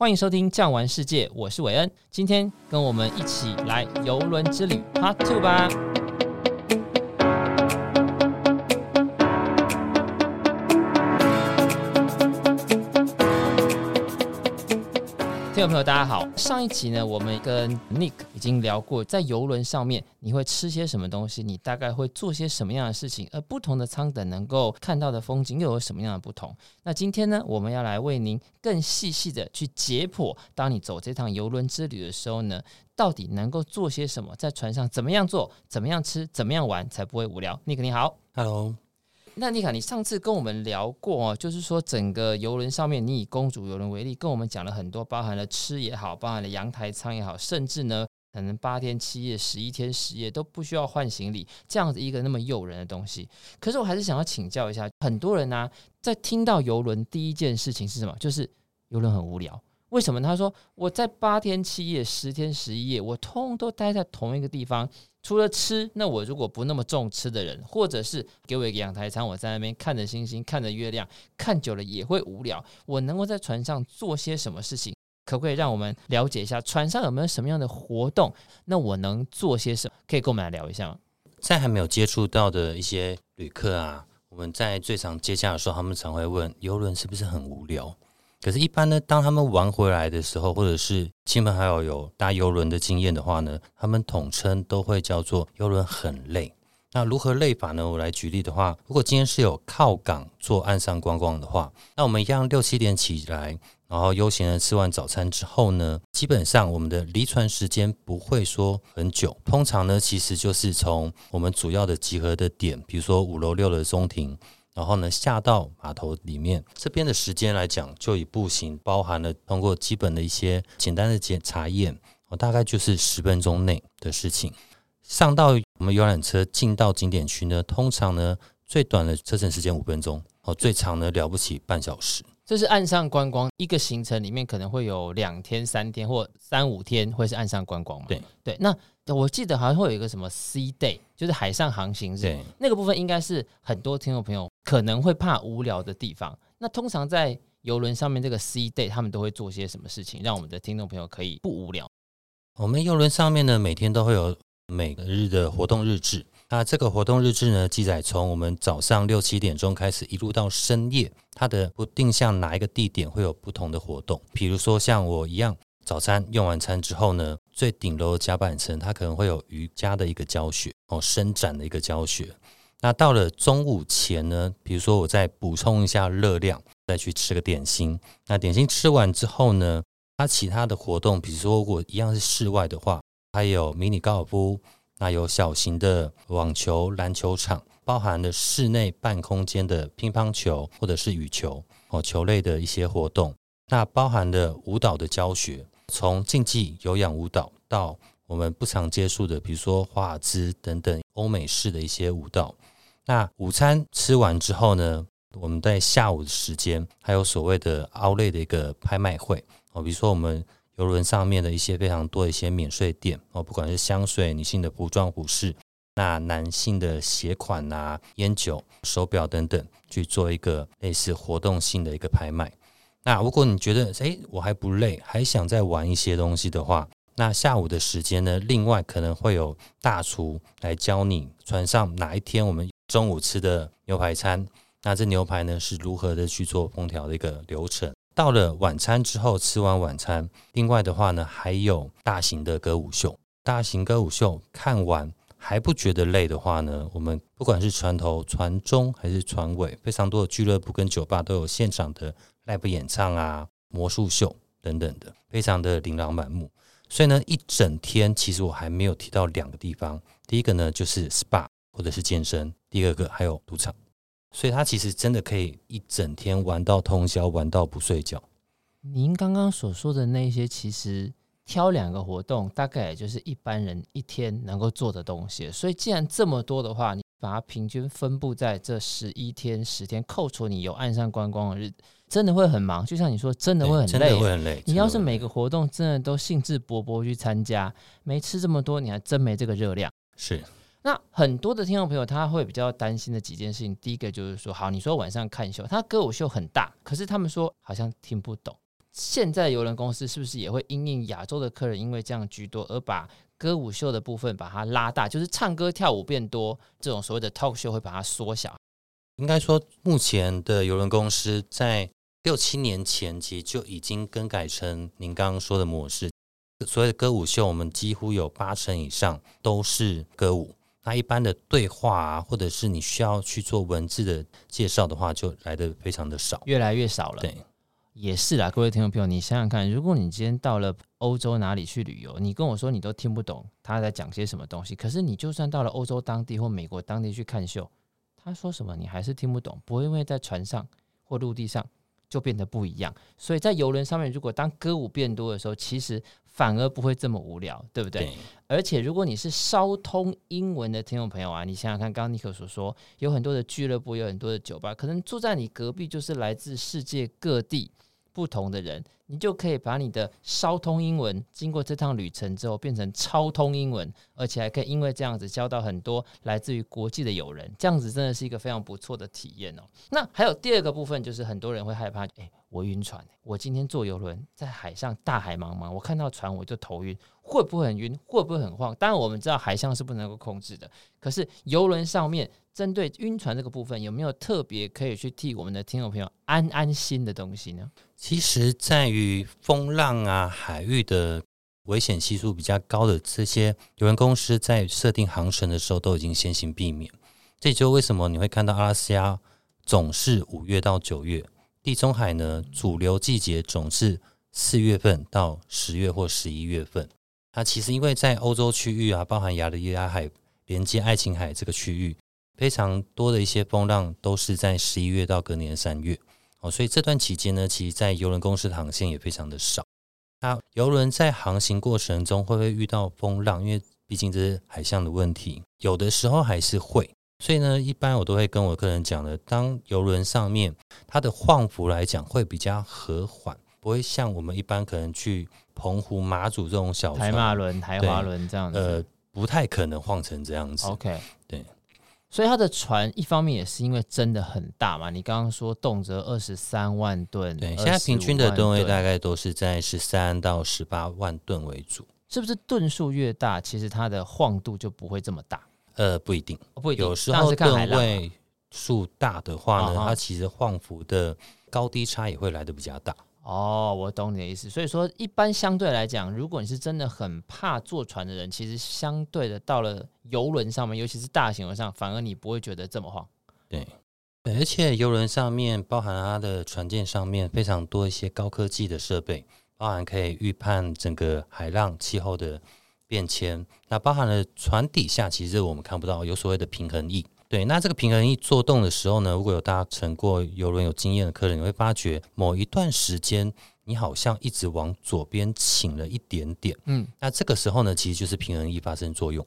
欢迎收听《酱玩世界》，我是韦恩。今天跟我们一起来游轮之旅 Part Two 吧。听众朋友，大家好。上一集呢，我们跟 Nick 已经聊过，在游轮上面你会吃些什么东西，你大概会做些什么样的事情，而不同的舱等能够看到的风景又有什么样的不同？那今天呢，我们要来为您更细细的去解剖，当你走这趟游轮之旅的时候呢，到底能够做些什么？在船上怎么样做？怎么样吃？怎么样玩才不会无聊？Nick 你好，Hello。那妮卡，你上次跟我们聊过哦，就是说整个游轮上面，你以公主游轮为例，跟我们讲了很多，包含了吃也好，包含了阳台舱也好，甚至呢，可能八天七夜、十一天十夜都不需要换行李，这样子一个那么诱人的东西。可是我还是想要请教一下，很多人呢、在听到游轮第一件事情是什么？就是游轮很无聊。为什么？他说我在八天七夜、十天十一夜，我通通都待在同一个地方。除了吃，那我如果不那么重吃的人，或者是给我一个阳台舱，我在那边看着星星，看着月亮，看久了也会无聊。我能够在船上做些什么事情？可不可以让我们了解一下船上有没有什么样的活动？那我能做些什么？可以跟我们来聊一下吗？在还没有接触到的一些旅客啊，我们在最常接洽的时候，他们常会问：游轮是不是很无聊？可是，一般呢，当他们玩回来的时候，或者是亲朋好友有搭邮轮的经验的话呢，他们统称都会叫做邮轮很累。那如何累法呢？我来举例的话，如果今天是有靠港做岸上观光的话，那我们一样六七点起来，然后悠闲的吃完早餐之后呢，基本上我们的离船时间不会说很久，通常呢，其实就是从我们主要的集合的点，比如说五楼六的中庭。然后呢，下到码头里面这边的时间来讲，就以步行包含了通过基本的一些简单的检查验，我大概就是十分钟内的事情。上到我们游览车进到景点区呢，通常呢最短的车程时间五分钟，哦，最长呢了不起半小时。这是岸上观光一个行程里面可能会有两天、三天或三五天会是岸上观光嘛？对对，那。我记得好像会有一个什么 Sea Day，就是海上航行日，那个部分应该是很多听众朋友可能会怕无聊的地方。那通常在游轮上面这个 C Day，他们都会做些什么事情，让我们的听众朋友可以不无聊？我们游轮上面呢，每天都会有每个日的活动日志。那这个活动日志呢，记载从我们早上六七点钟开始，一路到深夜，它的不定向哪一个地点会有不同的活动。比如说像我一样。早餐用完餐之后呢，最顶楼的甲板层它可能会有瑜伽的一个教学哦，伸展的一个教学。那到了中午前呢，比如说我再补充一下热量，再去吃个点心。那点心吃完之后呢，它其他的活动，比如说我一样是室外的话，还有迷你高尔夫，那有小型的网球、篮球场，包含了室内半空间的乒乓球或者是羽球哦，球类的一些活动。那包含了舞蹈的教学。从竞技有氧舞蹈到我们不常接触的，比如说华尔兹等等欧美式的一些舞蹈。那午餐吃完之后呢，我们在下午的时间还有所谓的 outlet 的一个拍卖会哦，比如说我们游轮上面的一些非常多的一些免税店哦，不管是香水、女性的服装服饰，那男性的鞋款啊、烟酒、手表等等，去做一个类似活动性的一个拍卖。那如果你觉得诶，我还不累，还想再玩一些东西的话，那下午的时间呢，另外可能会有大厨来教你船上哪一天我们中午吃的牛排餐，那这牛排呢是如何的去做烹调的一个流程。到了晚餐之后，吃完晚餐，另外的话呢，还有大型的歌舞秀。大型歌舞秀看完还不觉得累的话呢，我们不管是船头、船中还是船尾，非常多的俱乐部跟酒吧都有现场的。live 演唱啊，魔术秀等等的，非常的琳琅满目。所以呢，一整天其实我还没有提到两个地方。第一个呢，就是 SPA 或者是健身；第二个还有赌场。所以它其实真的可以一整天玩到通宵，玩到不睡觉。您刚刚所说的那些，其实挑两个活动，大概也就是一般人一天能够做的东西。所以既然这么多的话，你把它平均分布在这十一天、十天，扣除你有岸上观光的日子。真的会很忙，就像你说，真的会很累。真的会很累。你要是每个活动真的都兴致勃勃去参加，没吃这么多，你还真没这个热量。是。那很多的听众朋友他会比较担心的几件事情，第一个就是说，好，你说晚上看秀，他歌舞秀很大，可是他们说好像听不懂。现在游轮公司是不是也会因应亚洲的客人，因为这样居多，而把歌舞秀的部分把它拉大，就是唱歌跳舞变多，这种所谓的 talk show 会把它缩小？应该说，目前的游轮公司在六七年前其实就已经更改成您刚刚说的模式。所谓的歌舞秀，我们几乎有八成以上都是歌舞。那一般的对话啊，或者是你需要去做文字的介绍的话，就来的非常的少，越来越少了。对，也是啦，各位听众朋友，你想想看，如果你今天到了欧洲哪里去旅游，你跟我说你都听不懂他在讲些什么东西，可是你就算到了欧洲当地或美国当地去看秀，他说什么你还是听不懂，不会因为在船上或陆地上就变得不一样。所以在游轮上面，如果当歌舞变多的时候，其实。反而不会这么无聊，对不对？对。而且，如果你是稍通英文的听众朋友啊，你想想看，刚刚尼克所说，有很多的俱乐部，有很多的酒吧，可能住在你隔壁就是来自世界各地不同的人。你就可以把你的稍通英文，经过这趟旅程之后，变成超通英文，而且还可以因为这样子交到很多来自于国际的友人，这样子真的是一个非常不错的体验哦。那还有第二个部分，就是很多人会害怕，诶，我晕船，我今天坐游轮在海上，大海茫茫，我看到船我就头晕，会不会很晕？会不会很晃？当然我们知道海象是不能够控制的，可是游轮上面针对晕船这个部分，有没有特别可以去替我们的听众朋友安安心的东西呢？其实，在于风浪啊、海域的危险系数比较高的这些邮轮公司，在设定航程的时候都已经先行避免。这也就为什么你会看到阿拉斯加总是五月到九月，地中海呢主流季节总是四月份到十月或十一月份。它其实因为在欧洲区域啊，包含亚得里亚海连接爱琴海这个区域，非常多的一些风浪都是在十一月到隔年三月。哦，所以这段期间呢，其实，在游轮公司的航线也非常的少。那游轮在航行过程中会不会遇到风浪？因为毕竟这是海象的问题，有的时候还是会。所以呢，一般我都会跟我客人讲的，当游轮上面它的晃幅来讲会比较和缓，不会像我们一般可能去澎湖、马祖这种小船，台马轮、台华轮这样子，呃，不太可能晃成这样子。OK，对。所以它的船一方面也是因为真的很大嘛，你刚刚说动辄二十三万吨，对，现在平均的吨位大概都是在十三到十八万吨为主，是不是吨数越大，其实它的晃度就不会这么大？呃，不一定，不一定，有时候吨位数大的话呢，它其实晃幅的高低差也会来的比较大。哦，我懂你的意思。所以说，一般相对来讲，如果你是真的很怕坐船的人，其实相对的到了游轮上面，尤其是大型的上，反而你不会觉得这么晃。对，而且游轮上面包含它的船舰上面非常多一些高科技的设备，包含可以预判整个海浪气候的变迁。那包含了船底下，其实我们看不到有所谓的平衡翼。对，那这个平衡一做动的时候呢，如果有搭乘过游轮有经验的客人，你会发觉某一段时间你好像一直往左边倾了一点点。嗯，那这个时候呢，其实就是平衡翼发生作用。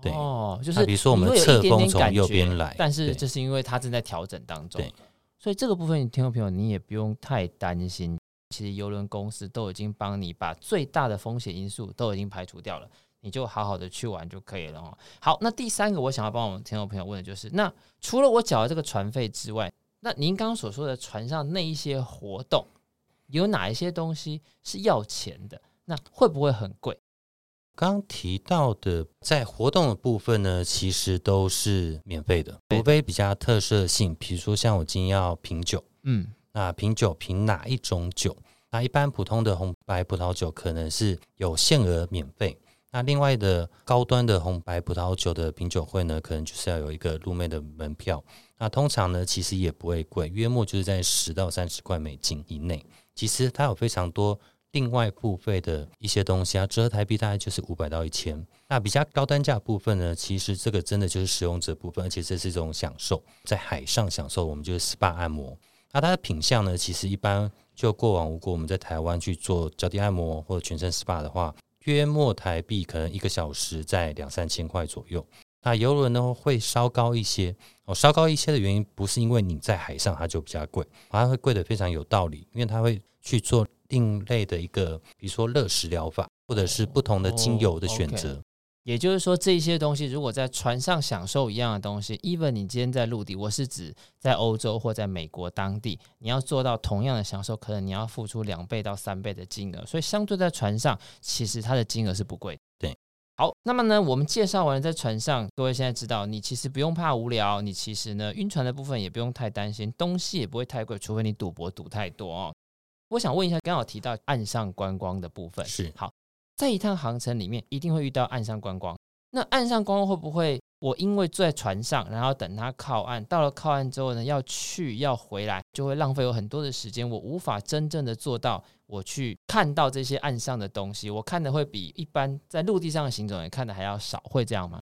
对，哦，就是比如说我们侧风从右边来，但是这是因为它正在调整当中。对，所以这个部分，听众朋友你也不用太担心。其实游轮公司都已经帮你把最大的风险因素都已经排除掉了。你就好好的去玩就可以了哦。好，那第三个我想要帮我们听众朋友问的就是，那除了我缴的这个船费之外，那您刚刚所说的船上那一些活动，有哪一些东西是要钱的？那会不会很贵？刚提到的在活动的部分呢，其实都是免费的，除非比较特色性，比如说像我今天要品酒，嗯，那品酒品哪一种酒？那一般普通的红白葡萄酒可能是有限额免费。那另外的高端的红白葡萄酒的品酒会呢，可能就是要有一个入内的门票。那通常呢，其实也不会贵，约莫就是在十到三十块美金以内。其实它有非常多另外付费的一些东西啊，折合台币大概就是五百到一千。那比较高单价部分呢，其实这个真的就是使用者部分，而且这是一种享受，在海上享受，我们就是 SPA 按摩。那它的品相呢，其实一般就过往如果我们在台湾去做脚底按摩或者全身 SPA 的话。约莫台币可能一个小时在两三千块左右。那游轮呢会稍高一些哦，稍高一些的原因不是因为你在海上它就比较贵，它会贵的非常有道理，因为它会去做另类的一个，比如说热食疗法或者是不同的精油的选择。也就是说，这些东西如果在船上享受一样的东西，even 你今天在陆地，我是指在欧洲或在美国当地，你要做到同样的享受，可能你要付出两倍到三倍的金额。所以，相对在船上，其实它的金额是不贵。对，好，那么呢，我们介绍完了在船上，各位现在知道，你其实不用怕无聊，你其实呢，晕船的部分也不用太担心，东西也不会太贵，除非你赌博赌太多哦。我想问一下，刚好提到岸上观光的部分，是好。在一趟航程里面，一定会遇到岸上观光。那岸上观光会不会我因为坐在船上，然后等它靠岸，到了靠岸之后呢，要去要回来，就会浪费有很多的时间，我无法真正的做到我去看到这些岸上的东西。我看的会比一般在陆地上的行走人看的还要少，会这样吗？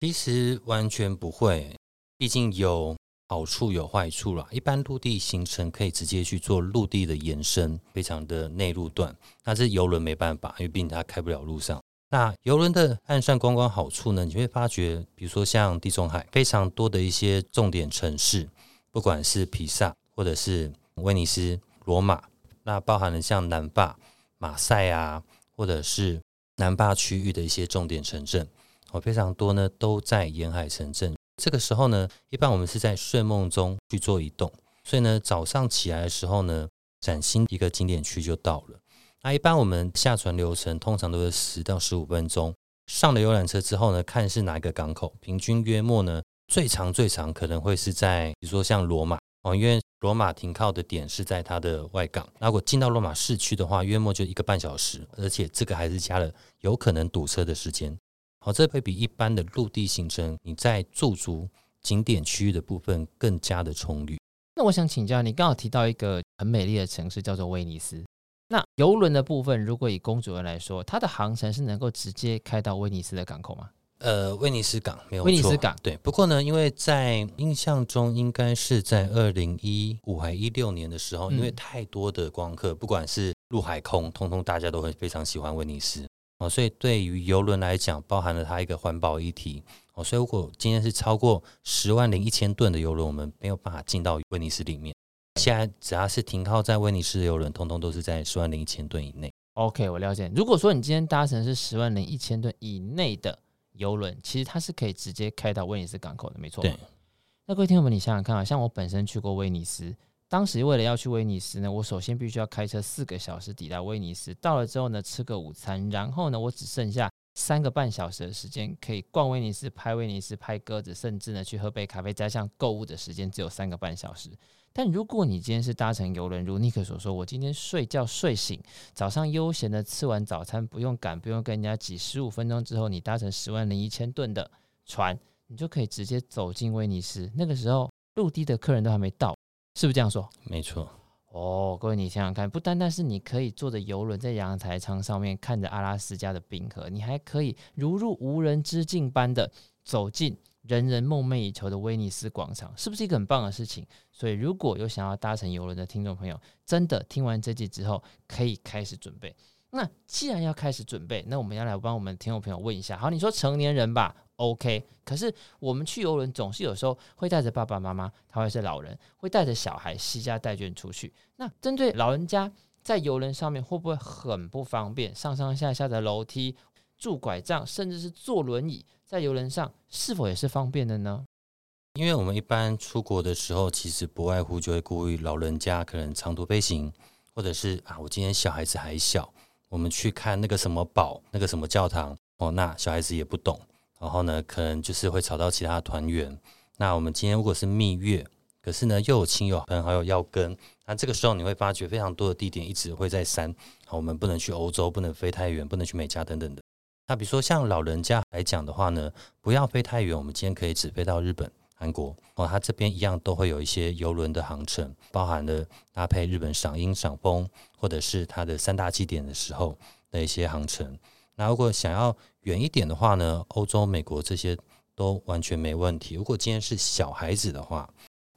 其实完全不会，毕竟有。好处有坏处啦。一般陆地行程可以直接去做陆地的延伸，非常的内陆段。那这游轮没办法，因为毕竟它开不了路上。那游轮的岸上观光好处呢？你会发觉，比如说像地中海非常多的一些重点城市，不管是皮萨或者是威尼斯、罗马，那包含了像南法、马赛啊，或者是南法区域的一些重点城镇，哦，非常多呢，都在沿海城镇。这个时候呢，一般我们是在睡梦中去做移动，所以呢，早上起来的时候呢，崭新一个景点区就到了。那一般我们下船流程通常都是十到十五分钟。上了游览车之后呢，看是哪一个港口，平均约莫呢，最长最长可能会是在，比如说像罗马哦，因为罗马停靠的点是在它的外港。那如果进到罗马市区的话，约莫就一个半小时，而且这个还是加了有可能堵车的时间。好，这会比一般的陆地行程，你在驻足景点区域的部分更加的充裕。那我想请教你，刚好提到一个很美丽的城市，叫做威尼斯。那游轮的部分，如果以公主人来说，它的航程是能够直接开到威尼斯的港口吗？呃，威尼斯港没有错。威尼斯港对。不过呢，因为在印象中，应该是在二零一五还一六年的时候，因为太多的光客，不管是陆海空，通通大家都会非常喜欢威尼斯。哦，所以对于游轮来讲，包含了它一个环保议题哦。所以如果今天是超过十万零一千吨的游轮，我们没有办法进到威尼斯里面。现在只要是停靠在威尼斯的游轮，通通都是在十万零一千吨以内。OK，我了解。如果说你今天搭乘是十万零一千吨以内的游轮，其实它是可以直接开到威尼斯港口的，没错。对。那各位听众们，你想想看啊，像我本身去过威尼斯。当时为了要去威尼斯呢，我首先必须要开车四个小时抵达威尼斯。到了之后呢，吃个午餐，然后呢，我只剩下三个半小时的时间可以逛威尼斯、拍威尼斯、拍鸽子，甚至呢去喝杯咖啡，加上购物的时间只有三个半小时。但如果你今天是搭乘邮轮，如尼克所说，我今天睡觉睡醒，早上悠闲的吃完早餐，不用赶，不用跟人家挤，十五分钟之后，你搭乘十万零一千吨的船，你就可以直接走进威尼斯。那个时候，陆地的客人都还没到。是不是这样说？没错。哦，各位，你想想看，不单单是你可以坐着游轮在阳台舱上面看着阿拉斯加的冰河，你还可以如入无人之境般的走进人人梦寐以求的威尼斯广场，是不是一个很棒的事情？所以，如果有想要搭乘游轮的听众朋友，真的听完这集之后，可以开始准备。那既然要开始准备，那我们要来帮我们听众朋友问一下。好，你说成年人吧。OK，可是我们去游轮总是有时候会带着爸爸妈妈，他会是老人，会带着小孩，携家带眷出去。那针对老人家在游轮上面会不会很不方便？上上下下的楼梯、拄拐杖，甚至是坐轮椅，在游轮上是否也是方便的呢？因为我们一般出国的时候，其实不外乎就会顾虑老人家可能长途飞行，或者是啊，我今天小孩子还小，我们去看那个什么堡、那个什么教堂哦，那小孩子也不懂。然后呢，可能就是会吵到其他团员。那我们今天如果是蜜月，可是呢又有亲友朋友要跟，那这个时候你会发觉非常多的地点一直会在删。好，我们不能去欧洲，不能飞太远，不能去美加等等的。那比如说像老人家来讲的话呢，不要飞太远，我们今天可以只飞到日本、韩国。哦，它这边一样都会有一些游轮的航程，包含了搭配日本赏樱、赏枫，或者是它的三大祭典的时候的一些航程。那如果想要远一点的话呢，欧洲、美国这些都完全没问题。如果今天是小孩子的话，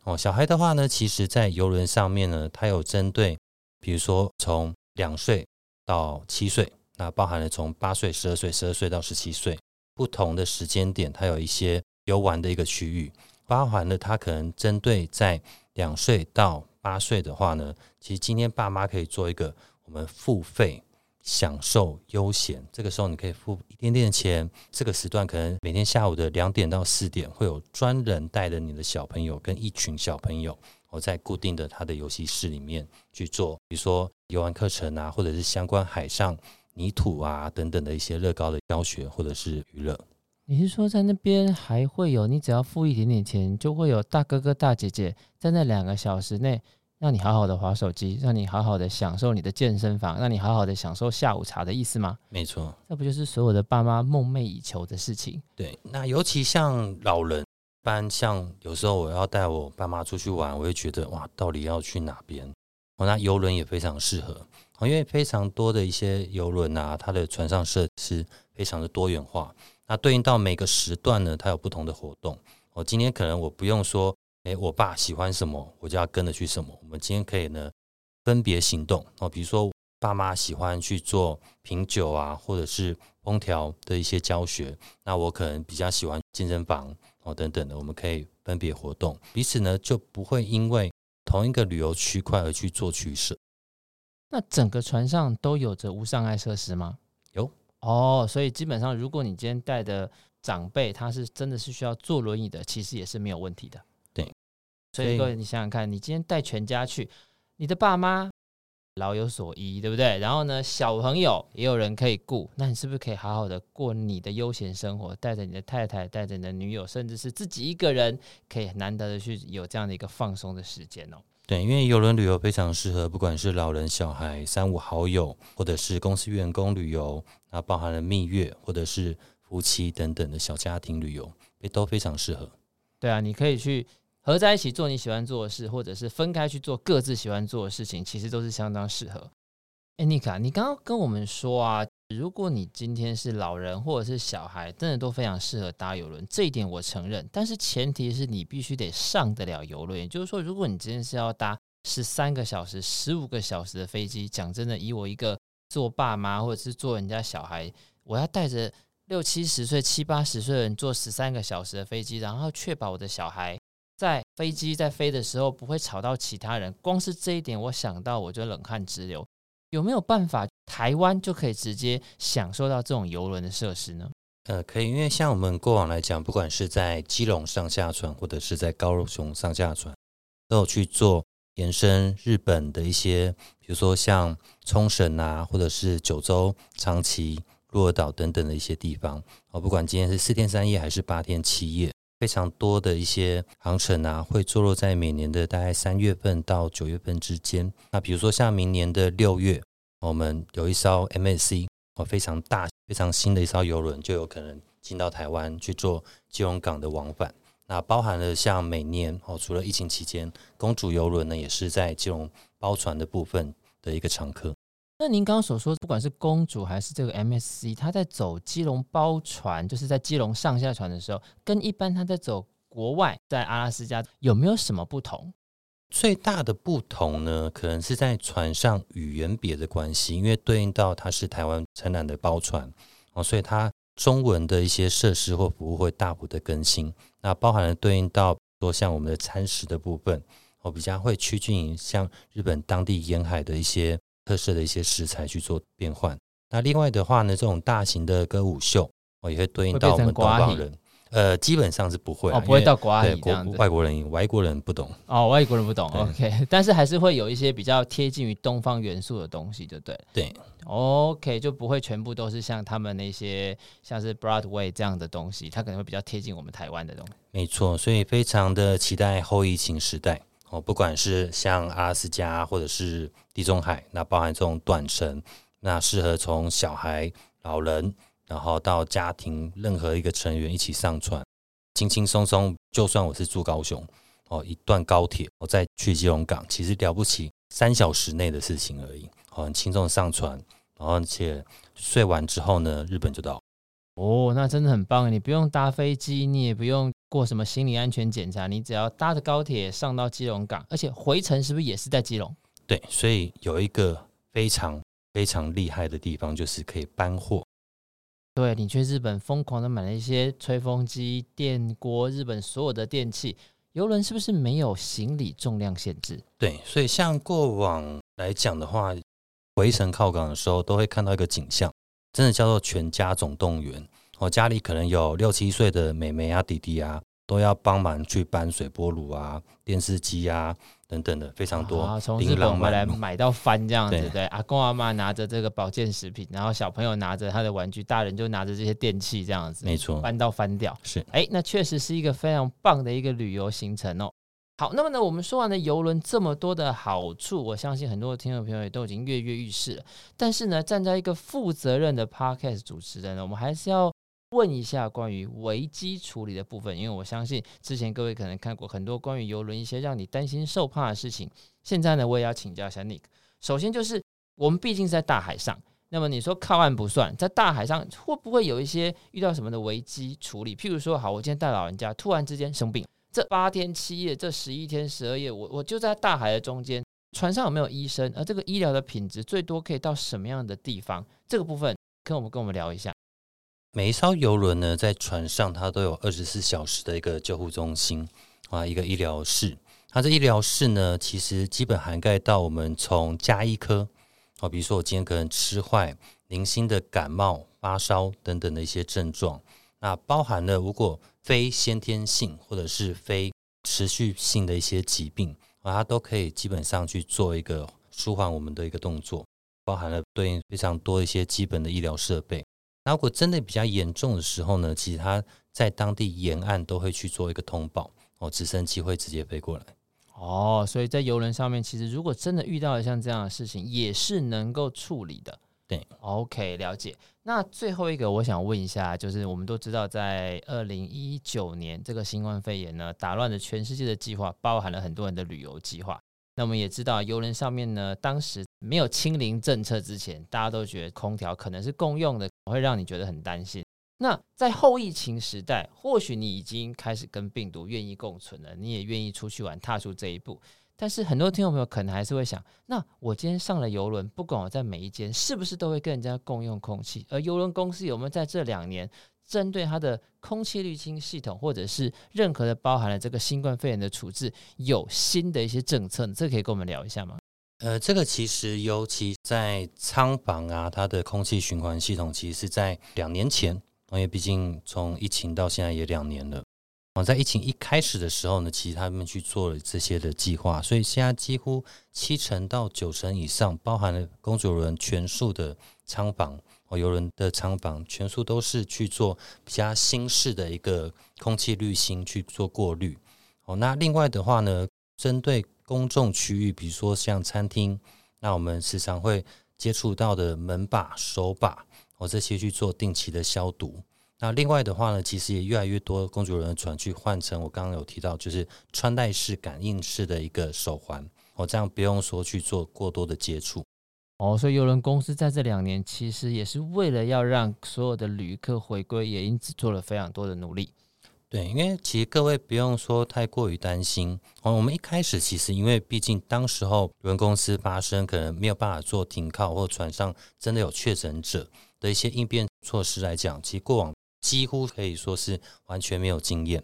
哦，小孩的话呢，其实在游轮上面呢，它有针对，比如说从两岁到七岁，那包含了从八岁、十二岁、十二岁到十七岁不同的时间点，它有一些游玩的一个区域，包含了它可能针对在两岁到八岁的话呢，其实今天爸妈可以做一个我们付费享受悠闲。这个时候你可以付一点点钱，这个时段可能每天下午的两点到四点会有专人带着你的小朋友跟一群小朋友，我在固定的他的游戏室里面去做，比如说游玩课程啊，或者是相关海上泥土啊等等的一些乐高的教学或者是娱乐。你是说在那边还会有？你只要付一点点钱，就会有大哥哥大姐姐在那两个小时内让你好好的滑手机，让你好好的享受你的健身房，让你好好的享受下午茶的意思吗？没错，这不就是所有的爸妈梦寐以求的事情？对，那尤其像老人，一般像有时候我要带我爸妈出去玩，我会觉得哇，到底要去哪边？哦，那游轮也非常适合，因为非常多的一些游轮啊，它的船上设施非常的多元化。那对应到每个时段呢，它有不同的活动。我今天可能我不用说，诶，我爸喜欢什么，我就要跟着去什么。我们今天可以呢分别行动哦，比如说爸妈喜欢去做品酒啊，或者是烹调的一些教学，那我可能比较喜欢健身房哦等等的，我们可以分别活动，彼此呢就不会因为同一个旅游区块而去做取舍。那整个船上都有着无障碍设施吗？有。哦，所以基本上，如果你今天带的长辈他是真的是需要坐轮椅的，其实也是没有问题的。对，所以各位你想想看，你今天带全家去，你的爸妈老有所依，对不对？然后呢，小朋友也有人可以顾，那你是不是可以好好的过你的悠闲生活？带着你的太太，带着你的女友，甚至是自己一个人，可以难得的去有这样的一个放松的时间哦。对，因为邮轮旅游非常适合，不管是老人、小孩、三五好友，或者是公司员工旅游，那包含了蜜月或者是夫妻等等的小家庭旅游，也都非常适合。对啊，你可以去合在一起做你喜欢做的事，或者是分开去做各自喜欢做的事情，其实都是相当适合。哎，妮卡，你刚刚跟我们说啊。如果你今天是老人或者是小孩，真的都非常适合搭邮轮，这一点我承认。但是前提是你必须得上得了邮轮，也就是说，如果你今天是要搭十三个小时、十五个小时的飞机，讲真的，以我一个做爸妈或者是做人家小孩，我要带着六七十岁、七八十岁的人坐十三个小时的飞机，然后确保我的小孩在飞机在飞的时候不会吵到其他人，光是这一点，我想到我就冷汗直流。有没有办法，台湾就可以直接享受到这种游轮的设施呢？呃，可以，因为像我们过往来讲，不管是在基隆上下船，或者是在高雄上下船，都有去做延伸日本的一些，比如说像冲绳啊，或者是九州、长崎、鹿儿岛等等的一些地方。哦，不管今天是四天三夜还是八天七夜，非常多的一些航程啊，会坐落在每年的大概三月份到九月份之间。那比如说像明年的六月。我们有一艘 MSC 哦，非常大、非常新的一艘游轮，就有可能进到台湾去做基隆港的往返。那包含了像每年哦，除了疫情期间，公主游轮呢也是在基隆包船的部分的一个常客。那您刚刚所说，不管是公主还是这个 MSC，它在走基隆包船，就是在基隆上下船的时候，跟一般它在走国外在阿拉斯加有没有什么不同？最大的不同呢，可能是在船上语言别的关系，因为对应到它是台湾承揽的包船哦，所以它中文的一些设施或服务会大幅的更新。那包含了对应到说像我们的餐食的部分，我比较会趋近于像日本当地沿海的一些特色的一些食材去做变换。那另外的话呢，这种大型的歌舞秀哦，也会对应到我们东方人。呃，基本上是不会哦，不会到国外这样子。外国人，外国人不懂哦，外国人不懂。OK，但是还是会有一些比较贴近于东方元素的东西，就对。对，OK，就不会全部都是像他们那些像是 Broadway 这样的东西，它可能会比较贴近我们台湾的东西。没错，所以非常的期待后疫情时代哦，不管是像阿拉斯加或者是地中海，那包含这种短程，那适合从小孩、老人。然后到家庭任何一个成员一起上船，轻轻松松。就算我是住高雄，哦，一段高铁，我再去基隆港，其实了不起，三小时内的事情而已。哦很轻松上船，然后而且睡完之后呢，日本就到。哦，那真的很棒，你不用搭飞机，你也不用过什么行李安全检查，你只要搭着高铁上到基隆港，而且回程是不是也是在基隆？对，所以有一个非常非常厉害的地方，就是可以搬货。对，你去日本疯狂的买了一些吹风机、电锅，日本所有的电器。游轮是不是没有行李重量限制？对，所以像过往来讲的话，回程靠港的时候，都会看到一个景象，真的叫做全家总动员。我家里可能有六七岁的妹妹啊、弟弟啊，都要帮忙去搬水波炉啊、电视机啊等等的，非常多。从日本回来买到翻这样子，对，对，阿公阿妈拿着这个保健食品，然后小朋友拿着他的玩具，大人就拿着这些电器这样子，没错，搬到翻掉。是，哎，那确实是一个非常棒的一个旅游行程哦。好，那么呢，我们说完了游轮这么多的好处，我相信很多的听众朋友也都已经跃跃欲试了。但是呢，站在一个负责任的 Podcast 主持人呢，我们还是要问一下关于危机处理的部分，因为我相信之前各位可能看过很多关于游轮一些让你担心受怕的事情。现在呢，我也要请教一下 Nick。首先就是我们毕竟是在大海上，那么你说靠岸不算，在大海上会不会有一些遇到什么的危机处理？譬如说，好，我今天带老人家突然之间生病。这八天七夜，这十一天十二夜，我我就在大海的中间，船上有没有医生？而这个医疗的品质最多可以到什么样的地方？这个部分跟我们跟我们聊一下。每一艘邮轮呢，在船上它都有二十四小时的一个救护中心啊，一个医疗室。它这医疗室呢，其实基本涵盖到我们从家医科啊，比如说我今天可能吃坏、零星的感冒、发烧等等的一些症状。那包含了如果非先天性或者是非持续性的一些疾病啊，它都可以基本上去做一个舒缓我们的一个动作，包含了对应非常多一些基本的医疗设备。那如果真的比较严重的时候呢，其实他在当地沿岸都会去做一个通报哦，直升机会直接飞过来。哦，所以在游轮上面，其实如果真的遇到了像这样的事情，也是能够处理的。对，OK，了解。那最后一个，我想问一下，就是我们都知道，在二零一九年，这个新冠肺炎呢，打乱了全世界的计划，包含了很多人的旅游计划。那我们也知道，游轮上面呢，当时没有清零政策之前，大家都觉得空调可能是共用的，会让你觉得很担心。那在后疫情时代，或许你已经开始跟病毒愿意共存了，你也愿意出去玩，踏出这一步。但是很多听众朋友可能还是会想，那我今天上了游轮，不管我在每一间是不是都会跟人家共用空气，而游轮公司有没有在这两年针对它的空气滤清系统，或者是任何的包含了这个新冠肺炎的处置，有新的一些政策？这可以跟我们聊一下吗？呃，这个其实尤其在舱房啊，它的空气循环系统其实是在两年前，因为毕竟从疫情到现在也两年了。在疫情一开始的时候呢，其实他们去做了这些的计划，所以现在几乎七成到九成以上，包含了公主轮全数的舱房哦，邮轮的舱房全数都是去做比较新式的一个空气滤芯去做过滤哦。那另外的话呢，针对公众区域，比如说像餐厅，那我们时常会接触到的门把、手把哦，这些去做定期的消毒。那另外的话呢，其实也越来越多公主邮轮的船去换成我刚刚有提到，就是穿戴式、感应式的一个手环，哦，这样不用说去做过多的接触。哦，所以邮轮公司在这两年其实也是为了要让所有的旅客回归，也因此做了非常多的努力。对，因为其实各位不用说太过于担心。哦，我们一开始其实因为毕竟当时候轮公司发生可能没有办法做停靠，或船上真的有确诊者的一些应变措施来讲，其实过往。几乎可以说是完全没有经验。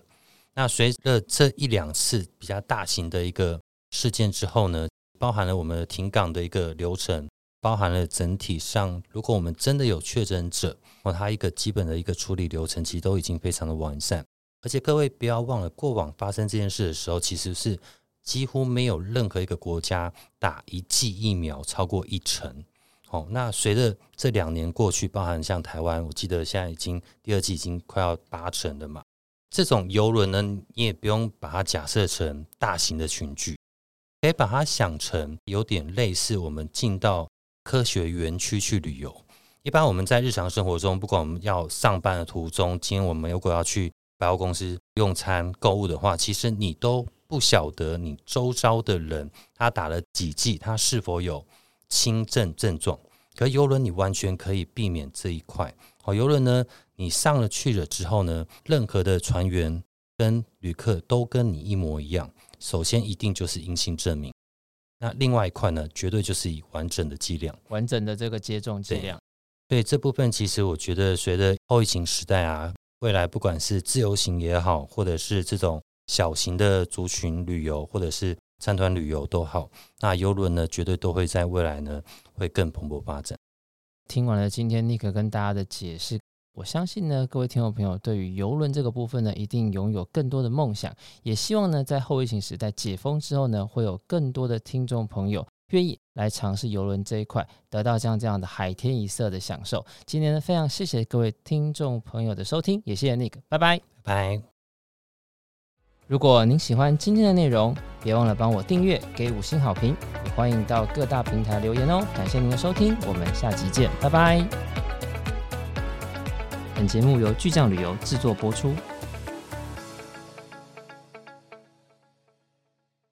那随着这一两次比较大型的一个事件之后呢，包含了我们停港的一个流程，包含了整体上，如果我们真的有确诊者，哦，它一个基本的一个处理流程，其实都已经非常的完善。而且各位不要忘了，过往发生这件事的时候，其实是几乎没有任何一个国家打一剂疫苗超过一成。哦，那随着这两年过去，包含像台湾，我记得现在已经第二季已经快要八成了嘛。这种游轮呢，你也不用把它假设成大型的群聚，可以把它想成有点类似我们进到科学园区去旅游。一般我们在日常生活中，不管我们要上班的途中，今天我们如果要去百货公司用餐购物的话，其实你都不晓得你周遭的人他打了几剂，他是否有。轻症症状，可游轮你完全可以避免这一块。好，游轮呢，你上了去了之后呢，任何的船员跟旅客都跟你一模一样。首先一定就是阴性证明，那另外一块呢，绝对就是以完整的剂量，完整的这个接种剂量。对，这部分其实我觉得，随着后疫情时代啊，未来不管是自由行也好，或者是这种小型的族群旅游，或者是参团旅游都好，那邮轮呢，绝对都会在未来呢会更蓬勃发展。听完了今天尼克跟大家的解释，我相信呢，各位听众朋友对于邮轮这个部分呢，一定拥有更多的梦想，也希望呢，在后疫情时代解封之后呢，会有更多的听众朋友愿意来尝试游轮这一块，得到像这样的海天一色的享受。今天呢，非常谢谢各位听众朋友的收听，也谢谢尼克，拜拜，拜拜。如果您喜欢今天的内容，别忘了帮我订阅，给五星好评。也欢迎到各大平台留言哦。感谢您的收听，我们下集见，拜拜。本节目由巨匠旅游制作播出。